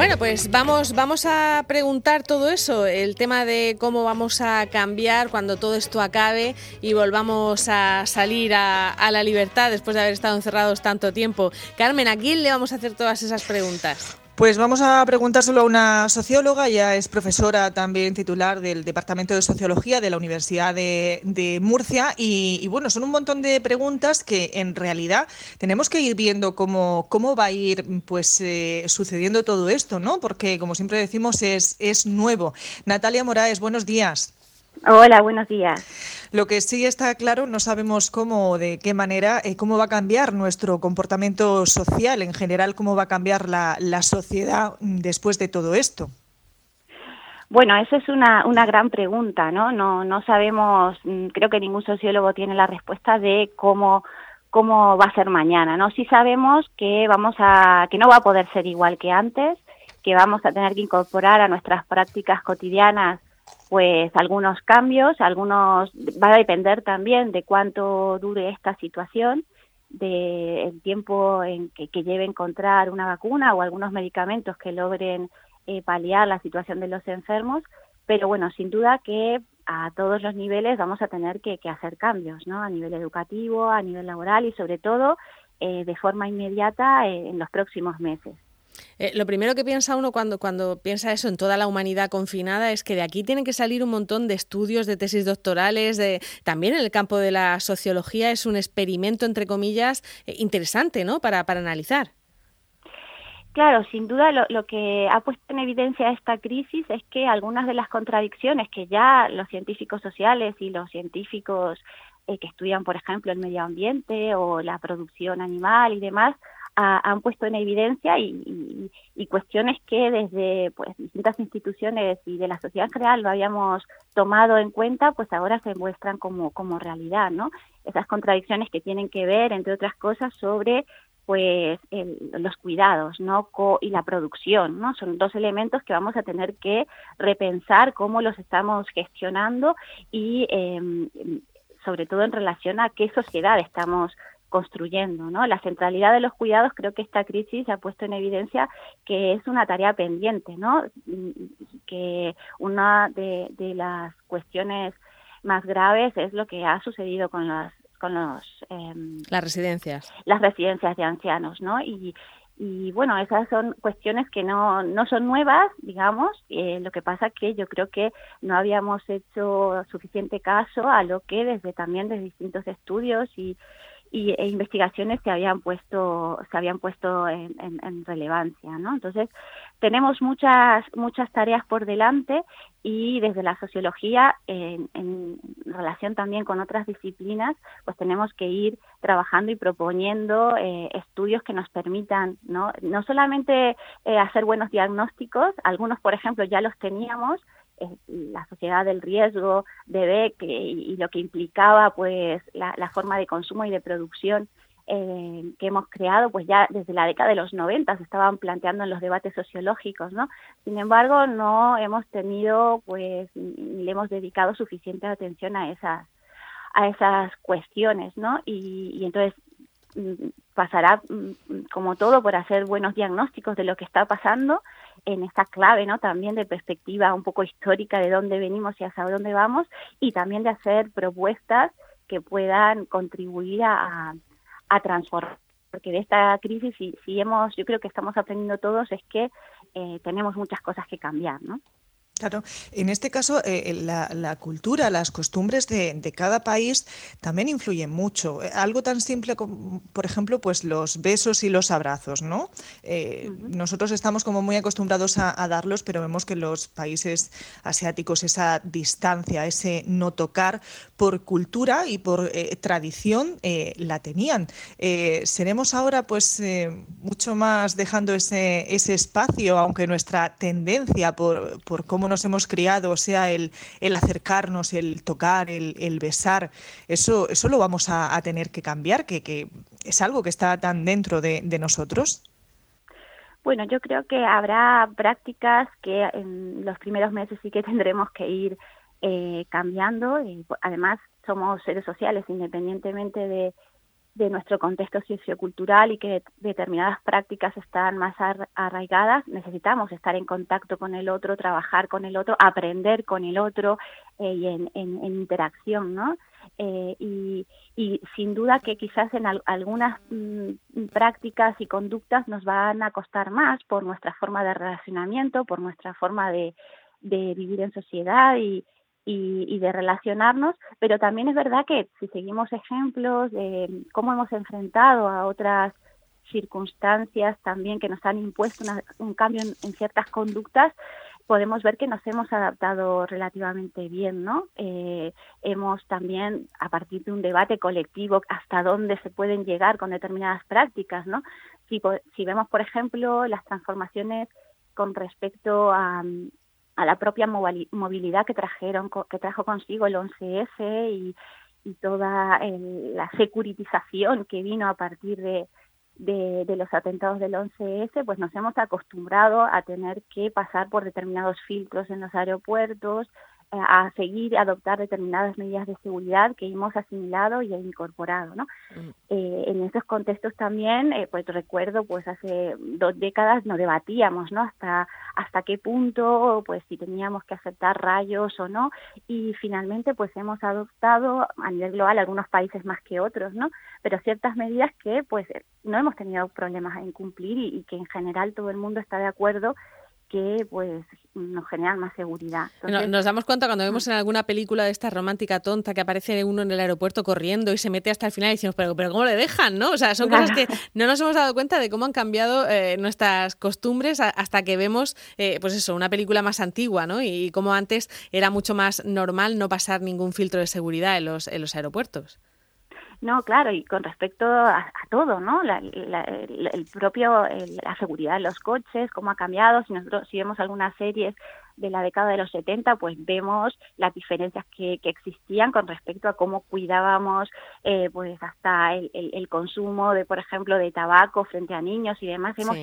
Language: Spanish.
Bueno, pues vamos, vamos a preguntar todo eso, el tema de cómo vamos a cambiar cuando todo esto acabe y volvamos a salir a, a la libertad después de haber estado encerrados tanto tiempo. Carmen, ¿a quién le vamos a hacer todas esas preguntas? Pues vamos a preguntárselo a una socióloga, ya es profesora también titular del Departamento de Sociología de la Universidad de, Murcia y, bueno, son un montón de preguntas que en realidad tenemos que ir viendo cómo, cómo va a ir pues eh, sucediendo todo esto, ¿no? Porque como siempre decimos es, es nuevo. Natalia Moraes, buenos días. Hola, buenos días. Lo que sí está claro, no sabemos cómo, de qué manera, eh, cómo va a cambiar nuestro comportamiento social en general, cómo va a cambiar la, sociedad después de todo esto. Bueno, esa es una, una gran pregunta, ¿no? ¿no? No sabemos, mm, creo que ningún sociólogo tiene la respuesta de cómo cómo va a ser mañana, ¿no? Sí sabemos que vamos a que no va a poder ser igual que antes, que vamos a tener que incorporar a nuestras prácticas cotidianas pues algunos cambios, algunos va a depender también de cuánto dure esta situación, del tiempo en que, que, lleve encontrar una vacuna o algunos medicamentos que logren eh, paliar la situación de los enfermos, pero bueno, sin duda que a todos los niveles vamos a tener que, hacer cambios, ¿no? A nivel educativo, a nivel laboral y sobre todo eh, de forma inmediata eh, en los próximos meses. Eh, lo primero que piensa uno cuando, cuando piensa eso en toda la humanidad confinada es que de aquí tienen que salir un montón de estudios, de tesis doctorales, de, también en el campo de la sociología es un experimento, entre comillas, eh, interesante ¿no? para, para analizar. Claro, sin duda lo, que ha puesto en evidencia esta crisis es que algunas de las contradicciones que ya los científicos sociales y los científicos eh, que estudian, por ejemplo, el medio ambiente o la producción animal y demás, han puesto en evidencia y, cuestiones que desde pues, distintas instituciones y de la sociedad en general lo habíamos tomado en cuenta, pues ahora se muestran como, como realidad, ¿no? Esas contradicciones que tienen que ver, entre otras cosas, sobre pues los cuidados no y la producción no son dos elementos que vamos a tener que repensar cómo los estamos gestionando y em, sobre todo en relación a qué sociedad estamos construyendo, ¿no? La centralidad de los cuidados, creo que esta crisis ha puesto en evidencia que es una tarea pendiente, ¿no? Que una de, las cuestiones más graves es lo que ha sucedido con las con los em, las residencias las residencias de ancianos no y, y bueno esas son cuestiones que no no son nuevas digamos eh, lo que pasa que yo creo que no habíamos hecho suficiente caso a lo que desde también de distintos estudios y y, e investigaciones se habían puesto se habían puesto en, relevancia no entonces tenemos muchas muchas tareas por delante y desde la sociología en, relación también con otras disciplinas pues tenemos que ir trabajando y proponiendo eh, estudios que nos permitan no no solamente eh, hacer buenos diagnósticos algunos por ejemplo ya los teníamos la sociedad del riesgo de Beck y, lo que implicaba pues la, forma de consumo y de producción eh, que hemos creado, pues ya desde la década de los 90 se estaban planteando en los debates sociológicos, ¿no? Sin embargo, no hemos tenido, pues, ni le hemos dedicado suficiente atención a esas, a esas cuestiones, ¿no? Y, y entonces mm, pasará, mm, como todo, por hacer buenos diagnósticos de lo que está pasando en esta clave, ¿no? También de perspectiva un poco histórica de dónde venimos y hacia dónde vamos y también de hacer propuestas que puedan contribuir a, a transformar porque de esta crisis si, si hemos yo creo que estamos aprendiendo todos es que eh, tenemos muchas cosas que cambiar no Claro, en este caso eh, la, cultura, las costumbres de, cada país también influyen mucho. Eh, algo tan simple como, por ejemplo, pues los besos y los abrazos, ¿no? Eh, nosotros estamos como muy acostumbrados a, darlos, pero vemos que los países asiáticos esa distancia, ese no tocar, por cultura y por tradición la tenían. seremos ahora pues mucho más dejando ese, ese espacio, aunque nuestra tendencia por, por cómo nos hemos criado, o sea, el, el acercarnos, el tocar, el, el, besar, eso, eso lo vamos a, tener que cambiar, que, que, es algo que está tan dentro de, nosotros. Bueno, yo creo que habrá prácticas que en los primeros meses sí que tendremos que ir eh, cambiando. Y, además, somos seres sociales, independientemente de, de nuestro contexto sociocultural y que determinadas prácticas están más arraigadas, necesitamos estar en contacto con el otro, trabajar con el otro, aprender con el otro eh, y en, interacción, ¿no? Eh, y, sin duda que quizás en algunas mm, prácticas y conductas nos van a costar más por nuestra forma de relacionamiento, por nuestra forma de, de vivir en sociedad y, y, de relacionarnos, pero también es verdad que si seguimos ejemplos de cómo hemos enfrentado a otras circunstancias también que nos han impuesto un cambio en, ciertas conductas, podemos ver que nos hemos adaptado relativamente bien, ¿no? Eh, hemos también, a partir de un debate colectivo, hasta dónde se pueden llegar con determinadas prácticas, ¿no? Si vemos, por ejemplo, las transformaciones con respecto a, a la propia movilidad que trajeron que trajo consigo el 11F y, toda la securitización que vino a partir de, de, los atentados del 11S, pues nos hemos acostumbrado a tener que pasar por determinados filtros en los aeropuertos, a seguir adoptar determinadas medidas de seguridad que hemos asimilado y incorporado ¿no? Mm. Eh, en estos contextos también eh, pues recuerdo pues hace dos décadas nos debatíamos no hasta hasta qué punto pues si teníamos que aceptar rayos o no y finalmente pues hemos adoptado a nivel global algunos países más que otros no pero ciertas medidas que pues no hemos tenido problemas en cumplir y que en general todo el mundo está de acuerdo que pues nos generan más seguridad. nos damos cuenta cuando vemos en alguna película de esta romántica tonta que aparece uno en el aeropuerto corriendo y se mete hasta el final y decimos, pero, pero ¿cómo le dejan? ¿no? O sea, son cosas que no nos hemos dado cuenta de cómo han cambiado eh, nuestras costumbres hasta que vemos, eh, pues eso, una película más antigua, ¿no? Y, cómo antes era mucho más normal no pasar ningún filtro de seguridad en los, en los aeropuertos. No, claro, y con respecto a, todo, ¿no? La, el, propio, la seguridad de los coches, cómo ha cambiado, si nosotros si vemos algunas series de la década de los 70, pues vemos las diferencias que, que existían con respecto a cómo cuidábamos eh, pues hasta el, el, consumo de, por ejemplo, de tabaco frente a niños y demás. Hemos